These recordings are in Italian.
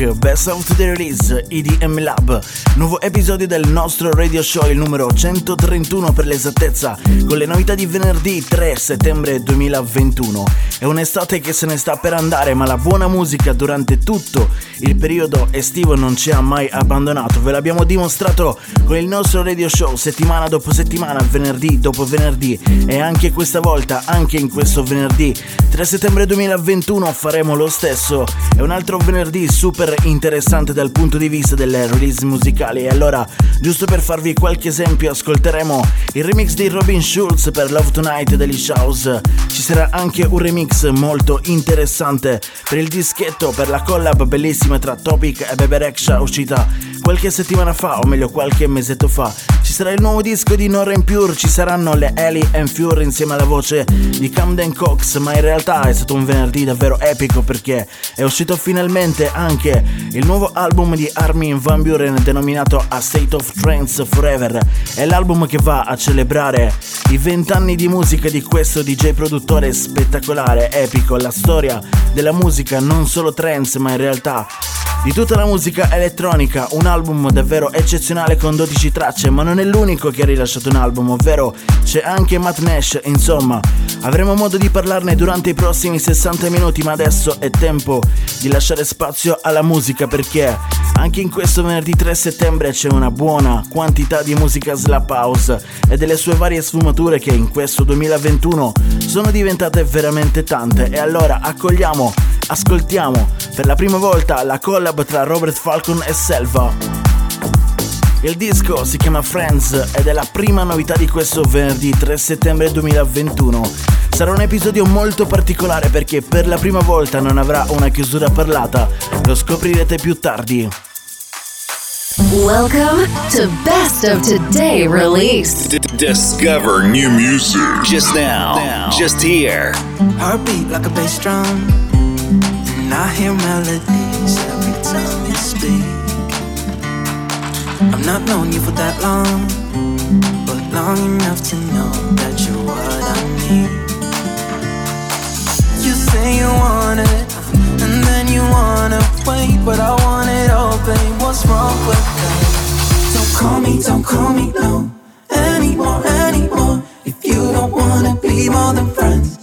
Best of the release EDM Lab. Nuovo episodio del nostro radio show, il numero 131 per l'esattezza, con le novità di venerdì 3 settembre 2021. È un'estate che se ne sta per andare, ma la buona musica durante tutto il periodo estivo non ci ha mai abbandonato. Ve l'abbiamo dimostrato con il nostro radio show settimana dopo settimana, venerdì dopo venerdì e anche questa volta, anche in questo venerdì 3 settembre 2021 faremo lo stesso. È un altro venerdì super interessante dal punto di vista delle release musicali. E allora, giusto per farvi qualche esempio, ascolteremo il remix di Robin Schulz per Love Tonight degli House. Ci sarà anche un remix molto interessante per il dischetto, per la collab bellissima tra Topic e Bebe Rexha uscita qualche settimana fa, o meglio qualche mesetto fa. Ci sarà il nuovo disco di Norren Pure, ci saranno le Ellie and Fury insieme alla voce di Camden Cox, ma in realtà è stato un venerdì davvero epico perché è uscito finalmente anche il nuovo album di Armin Van Buren denominato A State of Trance Forever. È l'album che va a celebrare i vent'anni di musica di questo DJ produttore spettacolare, epico, la storia della musica non solo trance ma in realtà di tutta la musica elettronica, un album davvero eccezionale con 12 tracce, ma non è l'unico che ha rilasciato un album, ovvero c'è anche Matt Nash, insomma, avremo modo di parlarne durante i prossimi 60 minuti, ma adesso è tempo di lasciare spazio alla musica perché anche in questo venerdì 3 settembre c'è una buona quantità di musica slap house e delle sue varie sfumature che in questo 2021 sono diventate veramente tante e allora accogliamo, ascoltiamo per la prima volta la collab tra Robert Falcon e Selva. Il disco si chiama Friends ed è la prima novità di questo venerdì 3 settembre 2021. Sarà un episodio molto particolare perché per la prima volta non avrà una chiusura parlata, lo scoprirete più tardi. Welcome to Best of Today release. D- discover new music. Just now. Just here. Heartbeat like a bass drum. And I hear melodies every time you speak. I've not known you for that long, but long enough to know that you're what I need. You say you want it, and then you wanna wait, but I want it all, babe. What's wrong with that? Don't call me, don't call me, no, anymore, anymore. If you don't wanna be more than friends.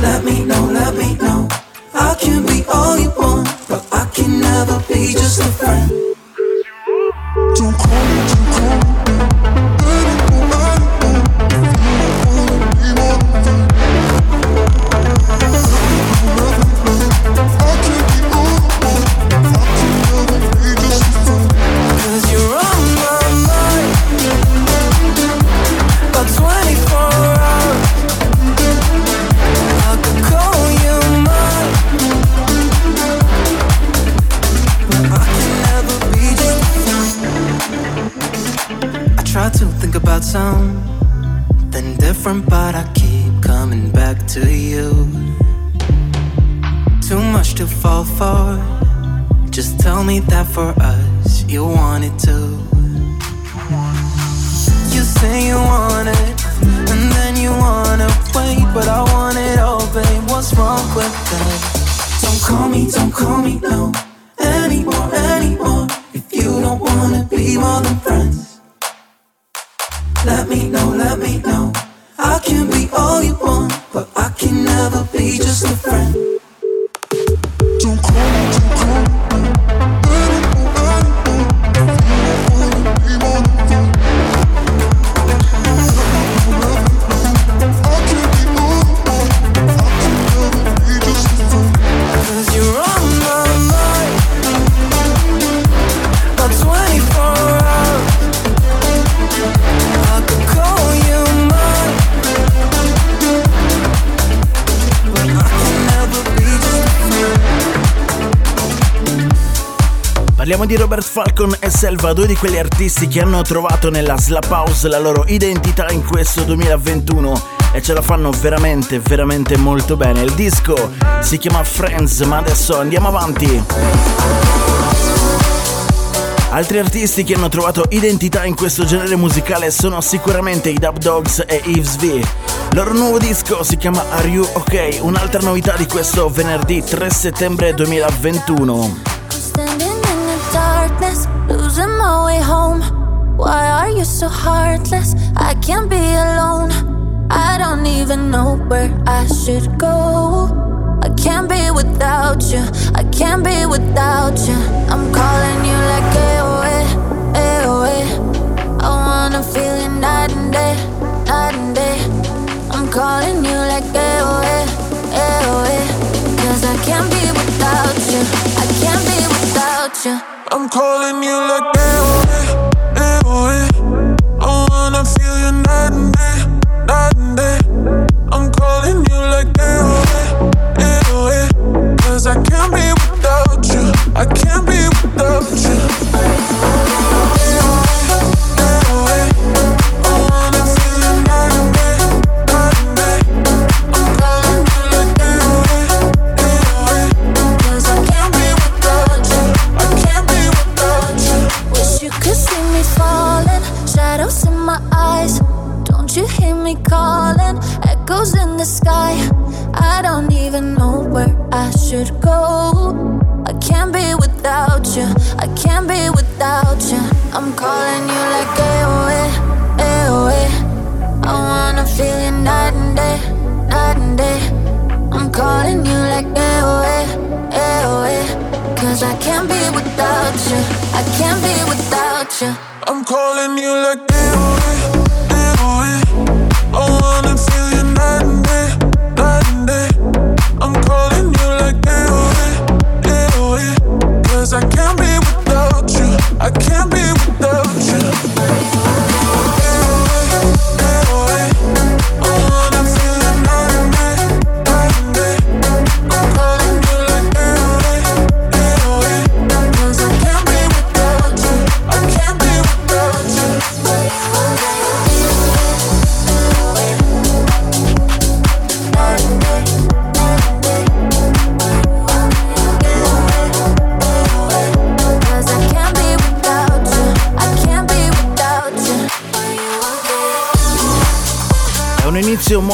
Let me know, let me know. I can be all you want, but I can never be just a friend. Don't call me, don't call me. Fall for. Just tell me that for us you want it too. You say you want it And then you wanna wait But I want it all, babe. What's wrong with that? Don't call me, don't call me, no. Anymore, anymore. If you don't wanna be more than friends Let me know, let me know. I can be all you want But I can never be just a friend Parliamo di Robert Falcon e Selva, due di quegli artisti che hanno trovato nella Slap House la loro identità in questo 2021 e ce la fanno veramente, veramente molto bene. Il disco si chiama Friends, ma adesso andiamo avanti. Altri artisti che hanno trovato identità in questo genere musicale sono sicuramente i Dub Dogs e Yves V. Il loro nuovo disco si chiama Are You OK? Un'altra novità di questo venerdì 3 settembre 2021. My way home. Why are you so heartless? I can't be alone. I don't even know where I should go. I can't be without you. I can't be without you. I'm calling you like AOA, AOA. I wanna feel you night and day, night and day. I'm calling you like AOA, AOA. Cause I can't be without you. I can't be without you. I'm calling you like AOA, oh, AOA. Oh, I wanna feel you night and day, night and day. I'm calling you like. Oh, Cause I can't be without you. I can't be without you. look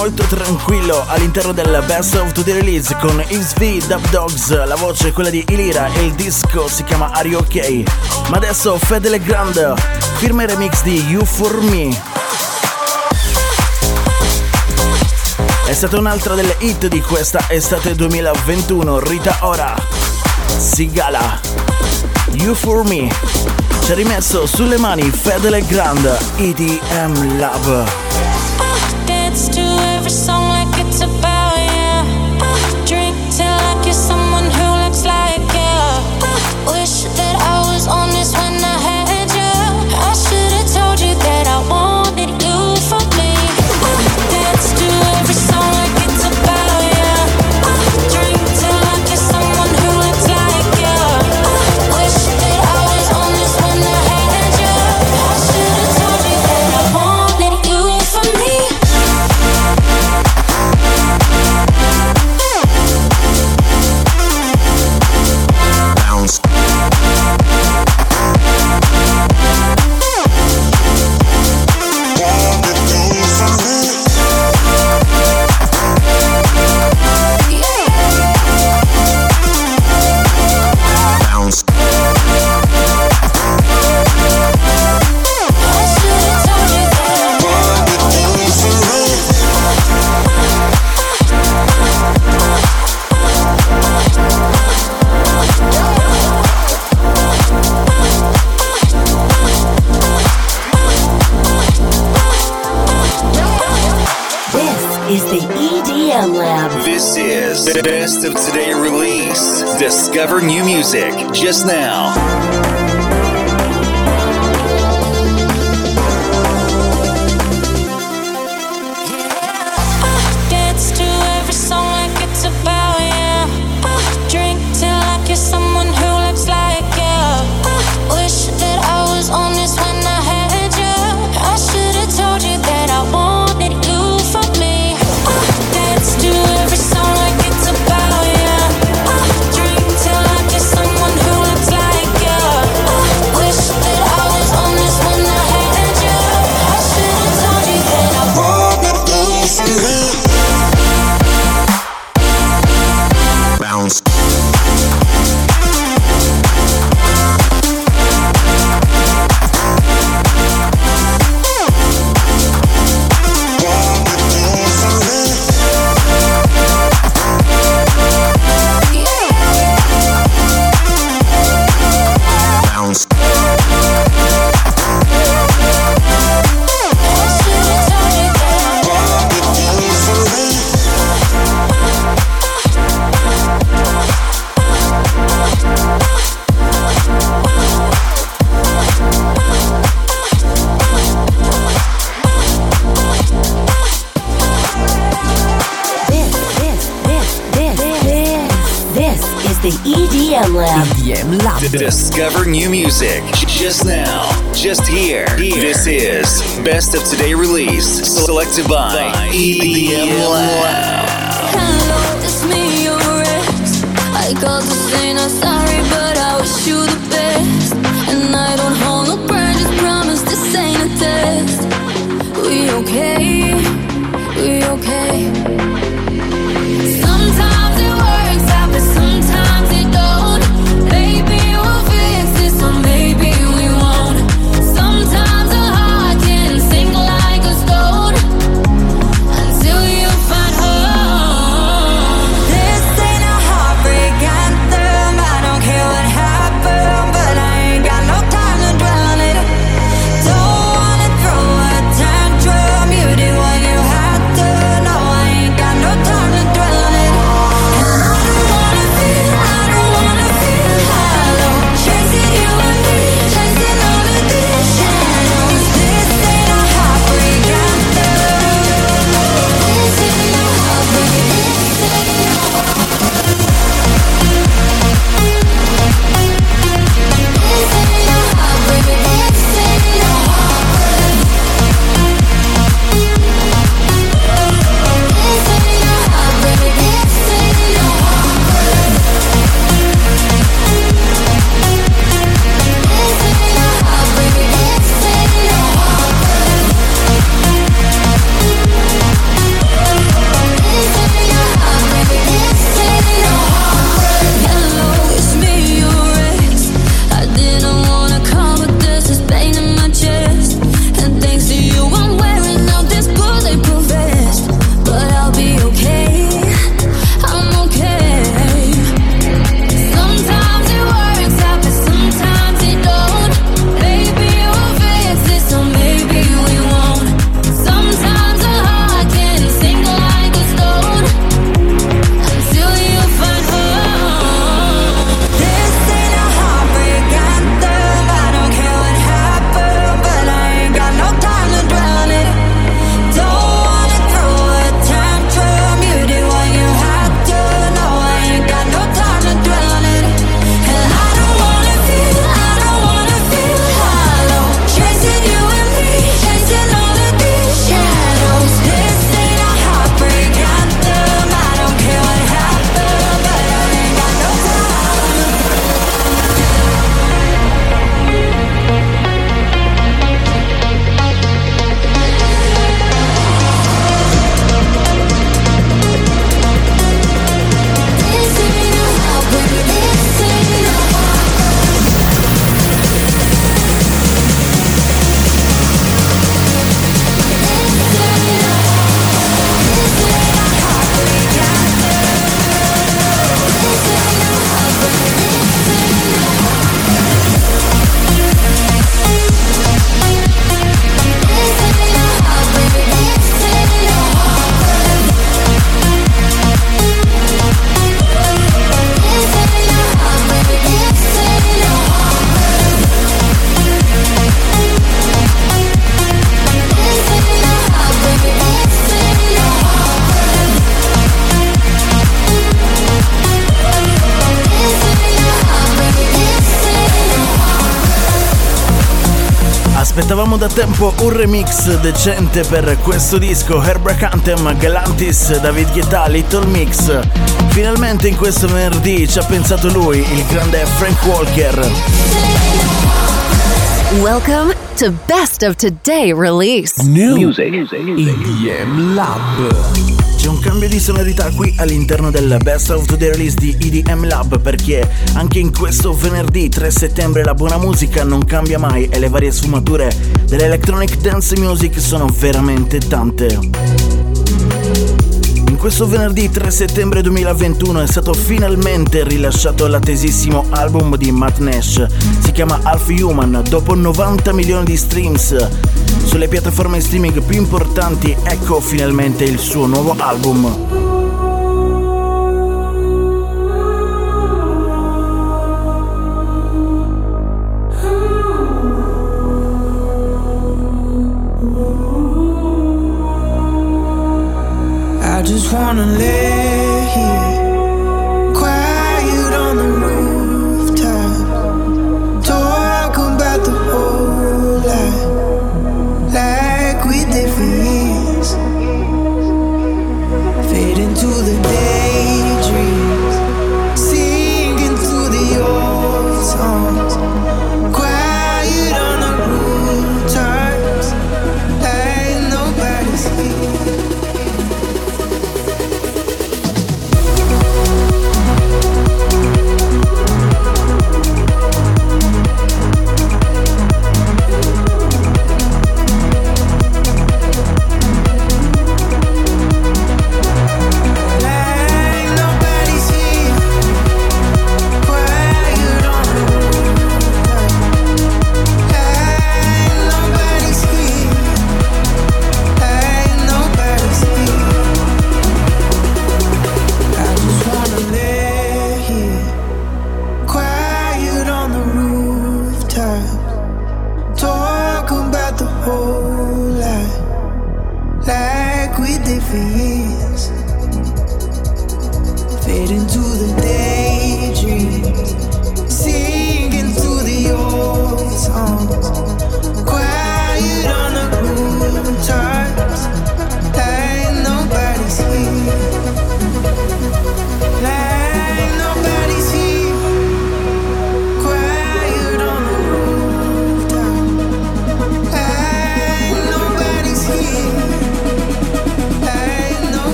molto tranquillo all'interno del Best of the Release con XV Dub Dogs, la voce è quella di Ilira e il disco si chiama Are You OK? Ma adesso Fedele Grand firma il remix di You For Me. È stata un'altra delle hit di questa estate 2021, Rita Ora, Sigala, You For Me. Ci ha rimesso sulle mani Fedele Grand, EDM Love. Discover new music just now. Lab. EDM Lab. Discover new music just now, just here. This is Best of Today Release, selected by EDM Lab. Hello, it's me, your ex. I called to say not sorry, but I wish you the best. And I don't hold no grudges, promise this ain't a test. We okay? We okay? Aspettavamo da tempo un remix decente per questo disco Herbert Anthem, Galantis, David Guetta, Little Mix. Finalmente in questo venerdì ci ha pensato lui, il grande Frank Walker. Welcome to Best of Today Release. New Music EDM Lab. C'è un cambio di sonorità qui all'interno del Best of the Release di EDM Lab perché anche in questo venerdì 3 settembre la buona musica non cambia mai e le varie sfumature dell'electronic dance music sono veramente tante questo venerdì 3 settembre 2021 è stato finalmente rilasciato l'attesissimo album di Matt Nash. Si chiama Half Human. Dopo 90 milioni di streams sulle piattaforme streaming più importanti, ecco finalmente il suo nuovo album. wanna lay here, quiet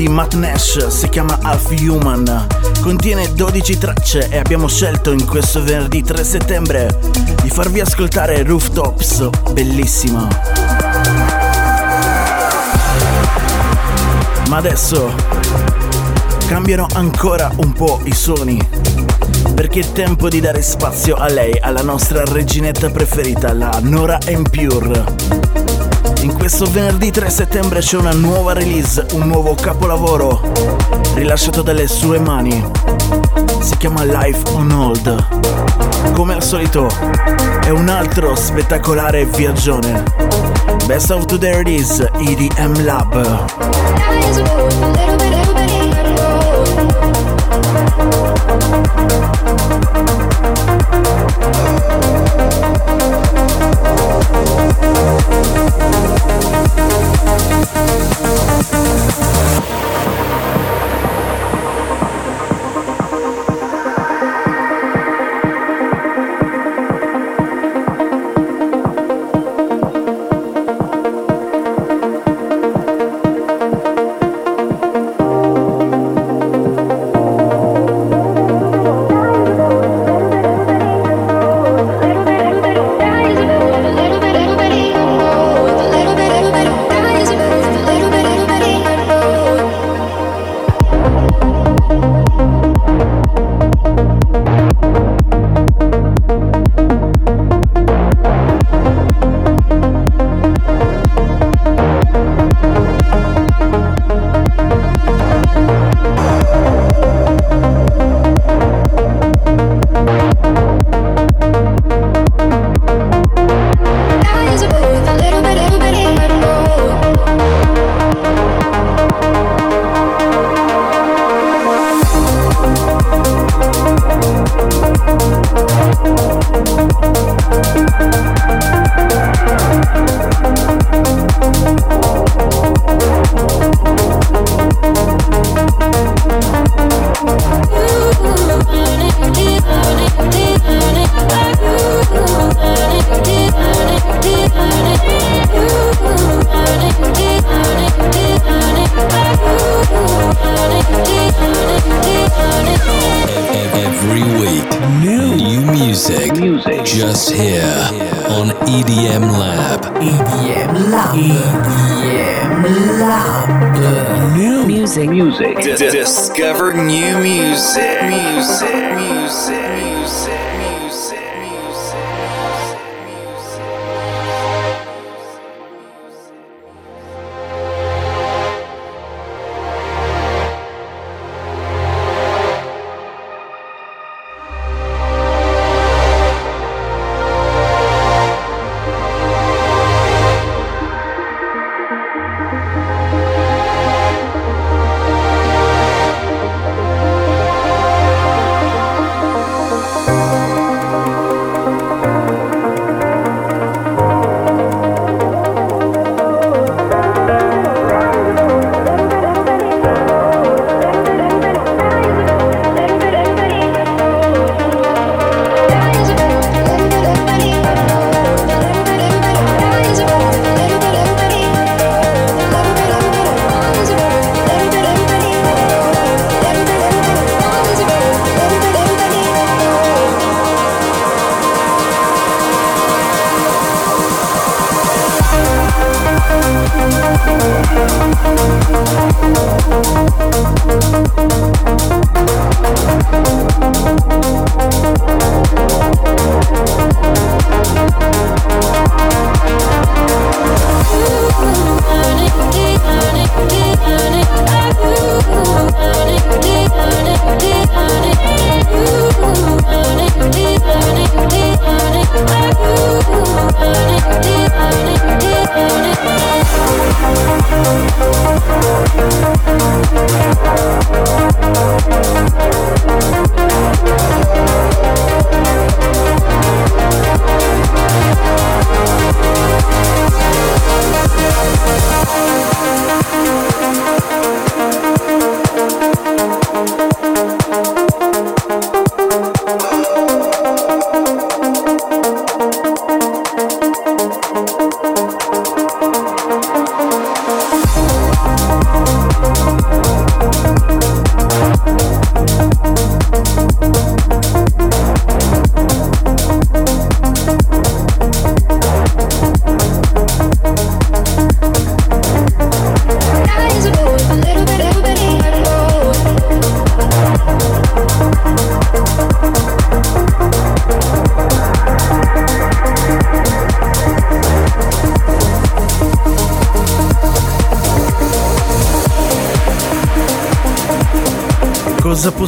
di Matt Nash si chiama Half Human. Contiene 12 tracce e abbiamo scelto in questo venerdì 3 settembre di farvi ascoltare Rooftops, bellissima. Ma adesso cambiano ancora un po' i suoni perché è tempo di dare spazio a lei, alla nostra reginetta preferita, la Nora Pure. In questo venerdì 3 settembre c'è una nuova release, un nuovo capolavoro rilasciato dalle sue mani. Si chiama Life on Hold. Come al solito è un altro spettacolare viaggione. Best of Today Release EDM Lab.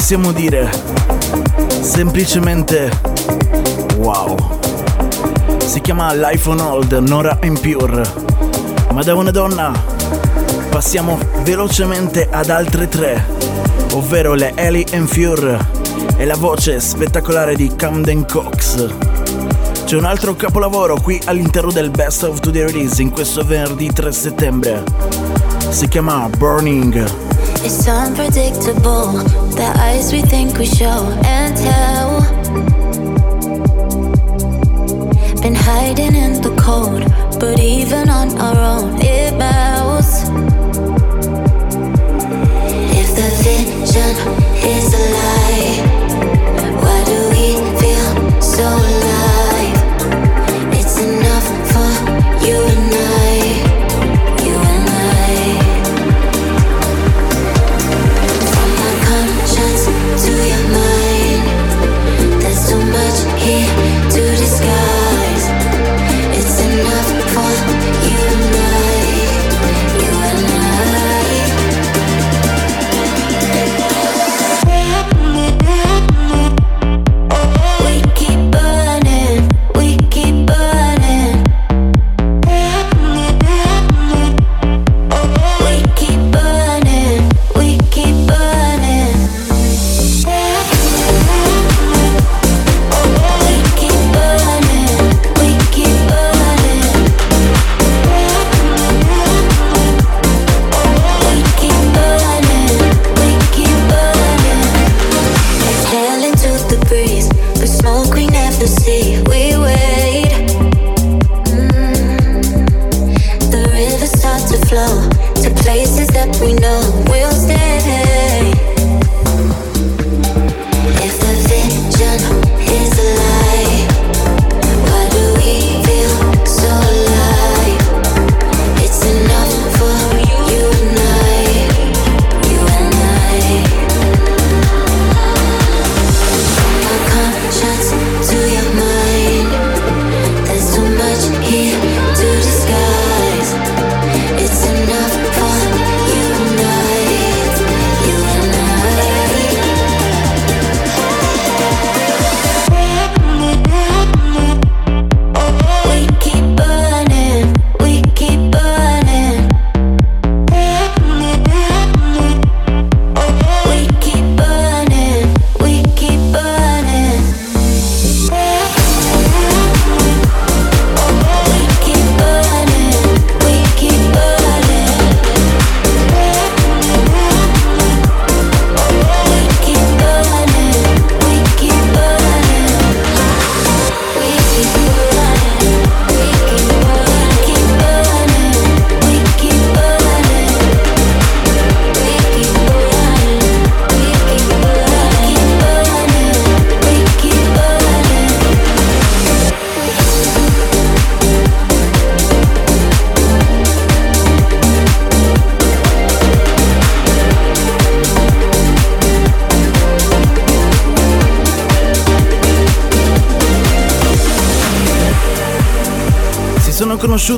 Possiamo dire? Semplicemente wow. Si chiama Life on Hold, Nora Impure. Ma da una donna passiamo velocemente ad altre tre, ovvero le Ellie Enfure e la voce spettacolare di Camden Cox. C'è un altro capolavoro qui all'interno del Best of Today Release in questo venerdì 3 settembre. Si chiama Burning. It's unpredictable, the eyes we think we show and tell. Been hiding in the cold, but even on our own, it melts. If the vision is a lie, why do we feel so alive? It's enough for you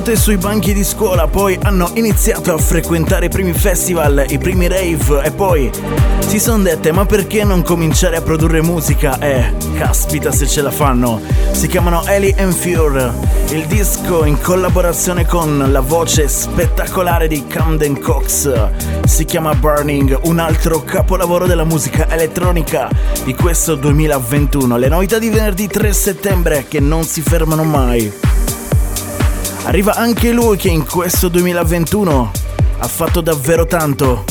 conosciute sui banchi di scuola, poi hanno iniziato a frequentare i primi festival, i primi rave e poi si sono dette ma perché non cominciare a produrre musica? E caspita se ce la fanno. Si chiamano Ellie and Fure, il disco in collaborazione con la voce spettacolare di Camden Cox. Si chiama Burning, un altro capolavoro della musica elettronica di questo 2021. Le novità di venerdì 3 settembre che non si fermano mai. Arriva anche lui che in questo 2021 ha fatto davvero tanto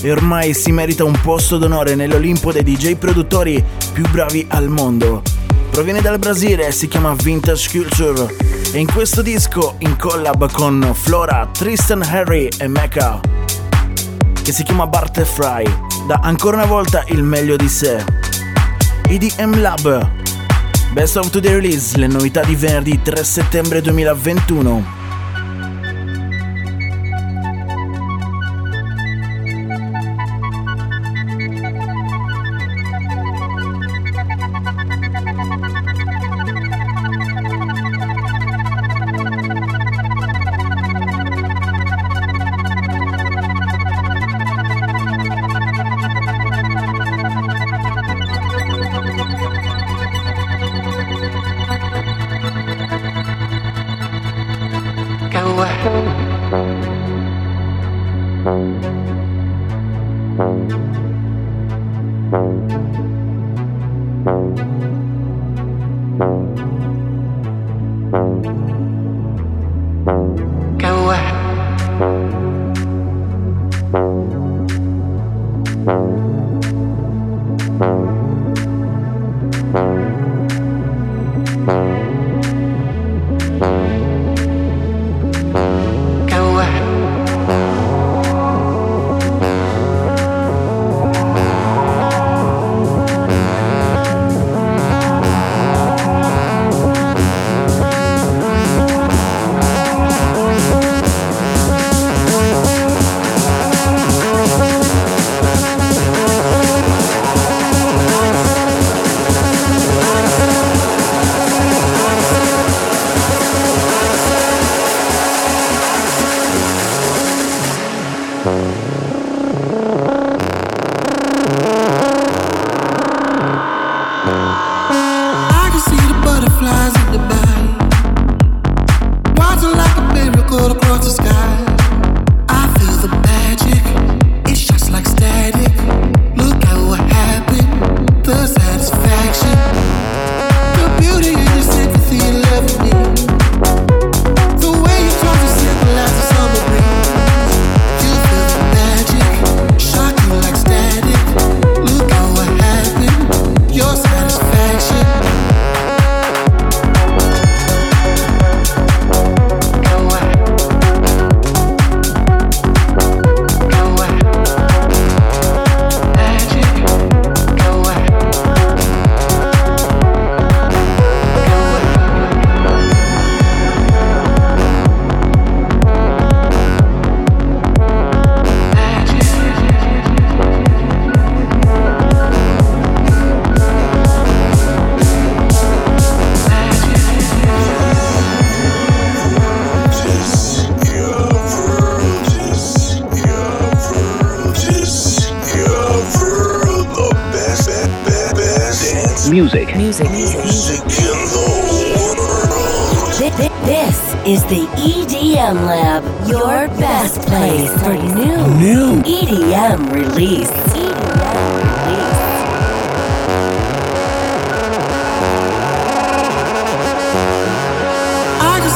e ormai si merita un posto d'onore nell'Olimpo dei DJ produttori più bravi al mondo. Proviene dal Brasile, si chiama Vintage Culture e in questo disco in collab con Flora, Tristan Harry e Mecca che si chiama Bart Fry dà ancora una volta il meglio di sé. EDM Lab Best of Today Release, le novità di venerdì 3 settembre 2021.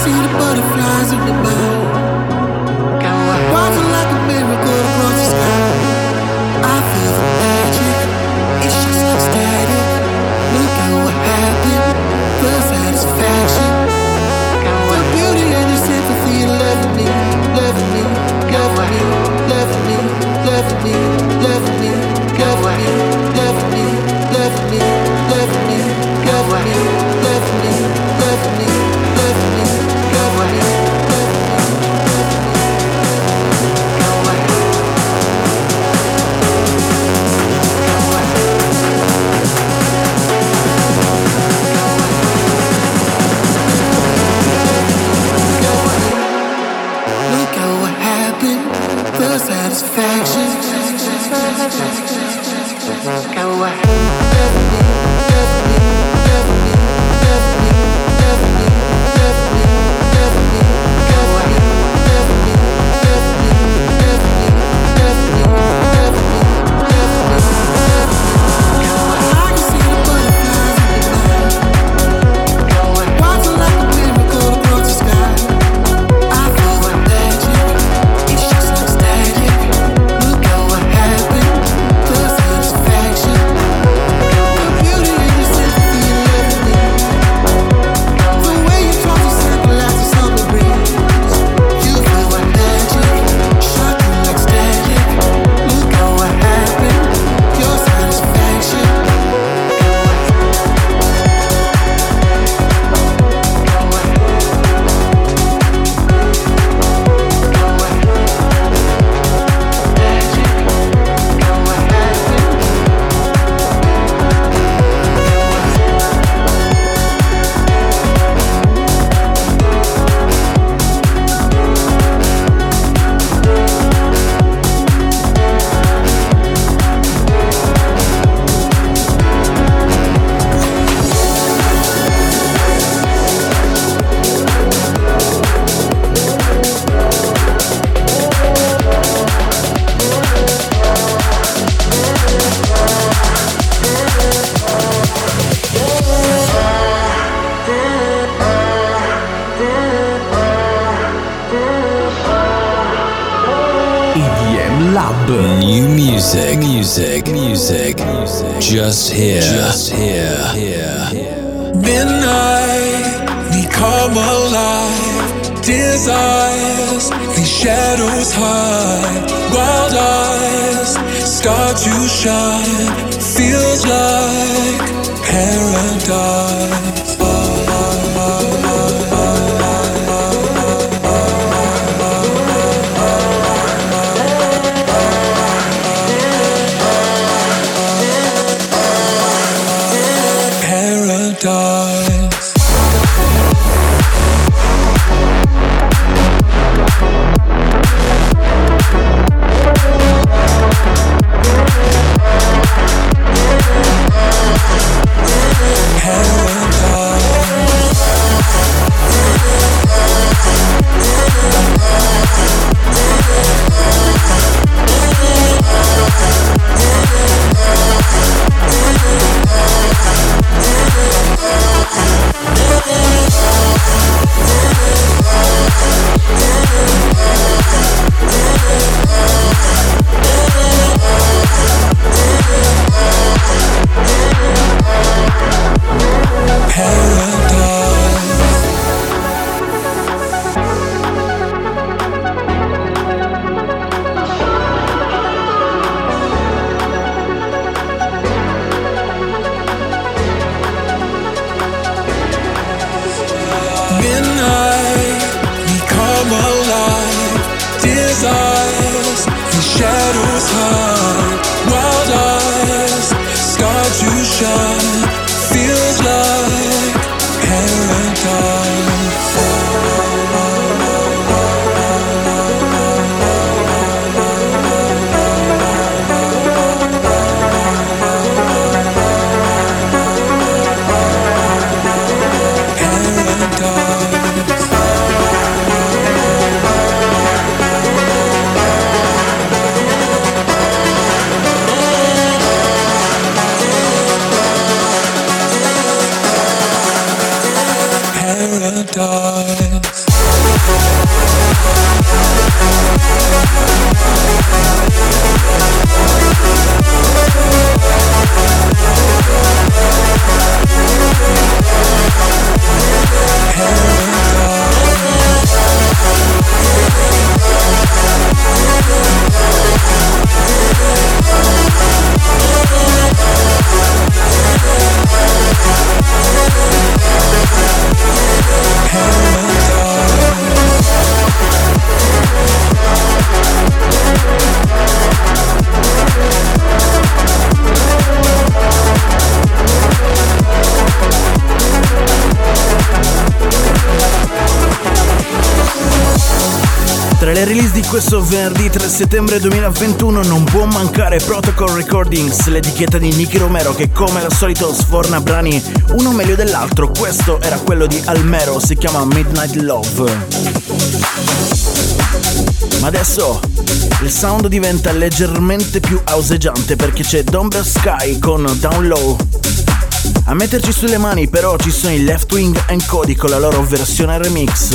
see the butterflies in the mind. Here, questo venerdì 3 settembre 2021 non può mancare Protocol Recordings, l'etichetta di Nicky Romero che come al solito sforna brani uno meglio dell'altro. Questo era quello di Almero, si chiama Midnight Love. Ma adesso il sound diventa leggermente più auseggiante perché c'è Domber Sky con Down Low. A metterci sulle mani però ci sono i Left Wing and con la loro versione remix.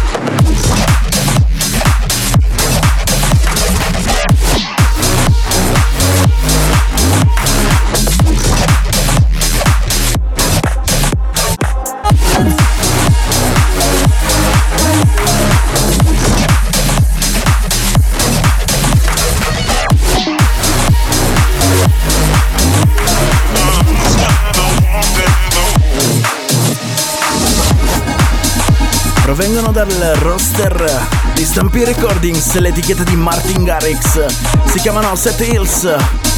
dal roster di Stampy Recordings, l'etichetta di Martin Garrix. Si chiamano Set Hills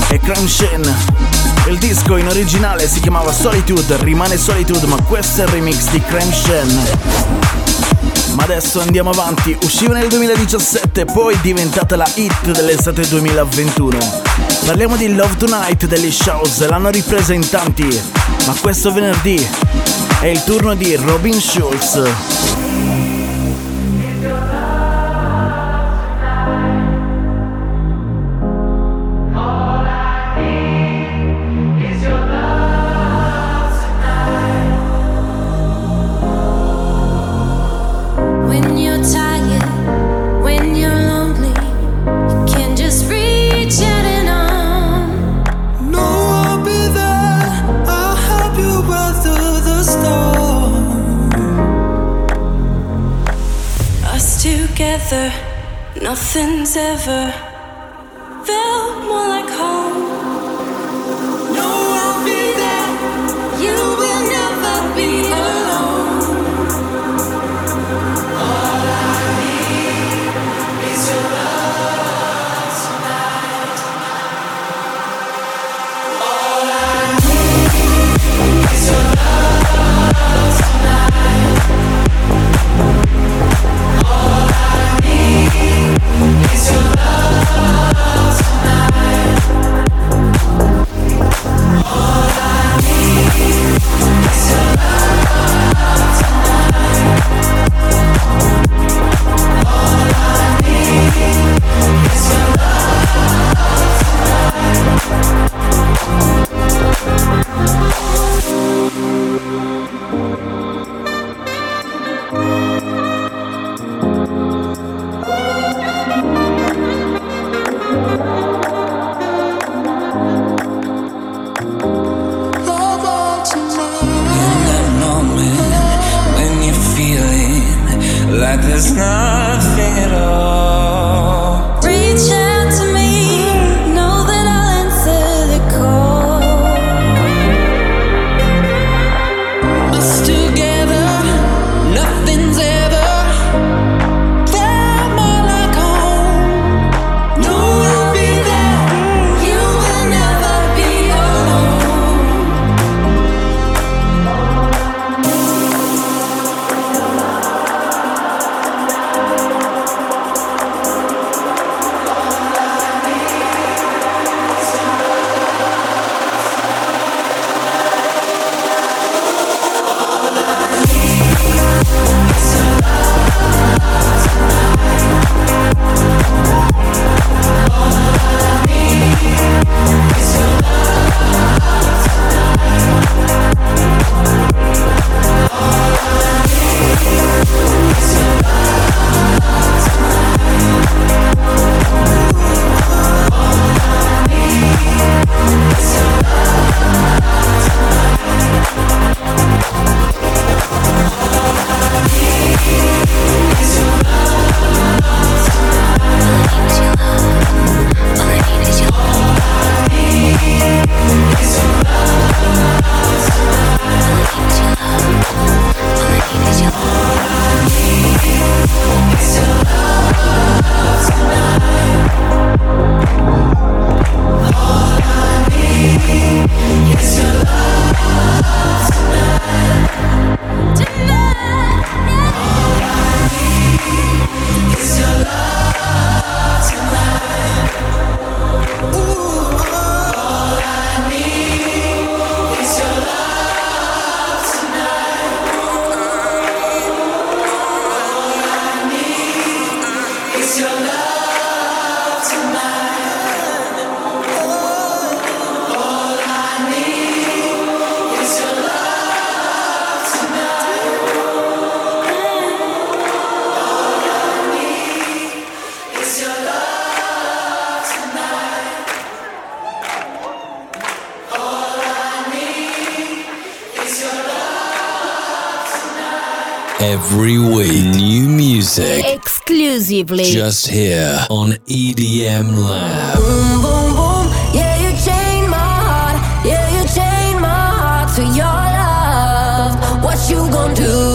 e Crunshen. Il disco in originale si chiamava Solitude, rimane Solitude, ma questo è il remix di Crunshen. Ma adesso andiamo avanti, usciva nel 2017, poi diventata la hit dell'estate 2021. Parliamo di Love Tonight degli Shows, l'hanno ripresa in tanti, ma questo venerdì è il turno di Robin Schulz. Every week, new music. Exclusively. Just here on EDM Lab. Boom, boom, boom. Yeah, you chain my heart. Yeah, you chain my heart to your love. What you gonna do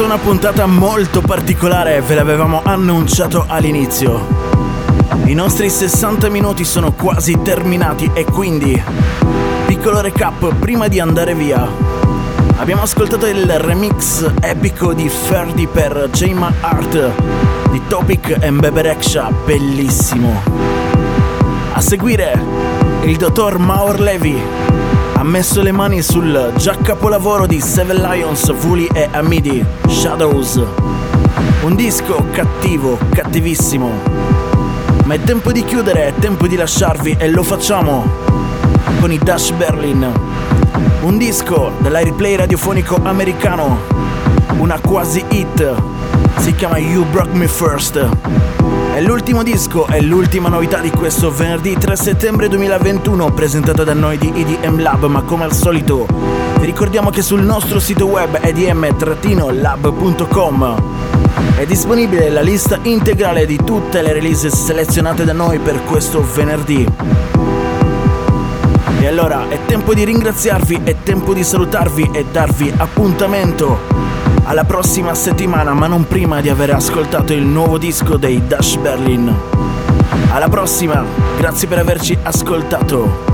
stata una puntata molto particolare, ve l'avevamo annunciato all'inizio. I nostri 60 minuti sono quasi terminati e quindi, piccolo recap prima di andare via. Abbiamo ascoltato il remix epico di Ferdi per Jama Art di Topic e Bebe Rexha, bellissimo. A seguire, il dottor Maur Levi ha messo le mani sul già capolavoro di Seven Lions, Fuli e Amidi, Shadows. Un disco cattivo, cattivissimo. Ma è tempo di chiudere, è tempo di lasciarvi e lo facciamo con i Dash Berlin. Un disco dell'airplay radiofonico americano, una quasi hit, si chiama You Broke Me First. È l'ultimo disco e l'ultima novità di questo venerdì 3 settembre 2021 presentata da noi di EDM Lab, ma come al solito vi ricordiamo che sul nostro sito web edm-lab.com è disponibile la lista integrale di tutte le release selezionate da noi per questo venerdì. E allora è tempo di ringraziarvi, è tempo di salutarvi e darvi appuntamento alla prossima settimana, ma non prima di aver ascoltato il nuovo disco dei Dash Berlin. Alla prossima, grazie per averci ascoltato.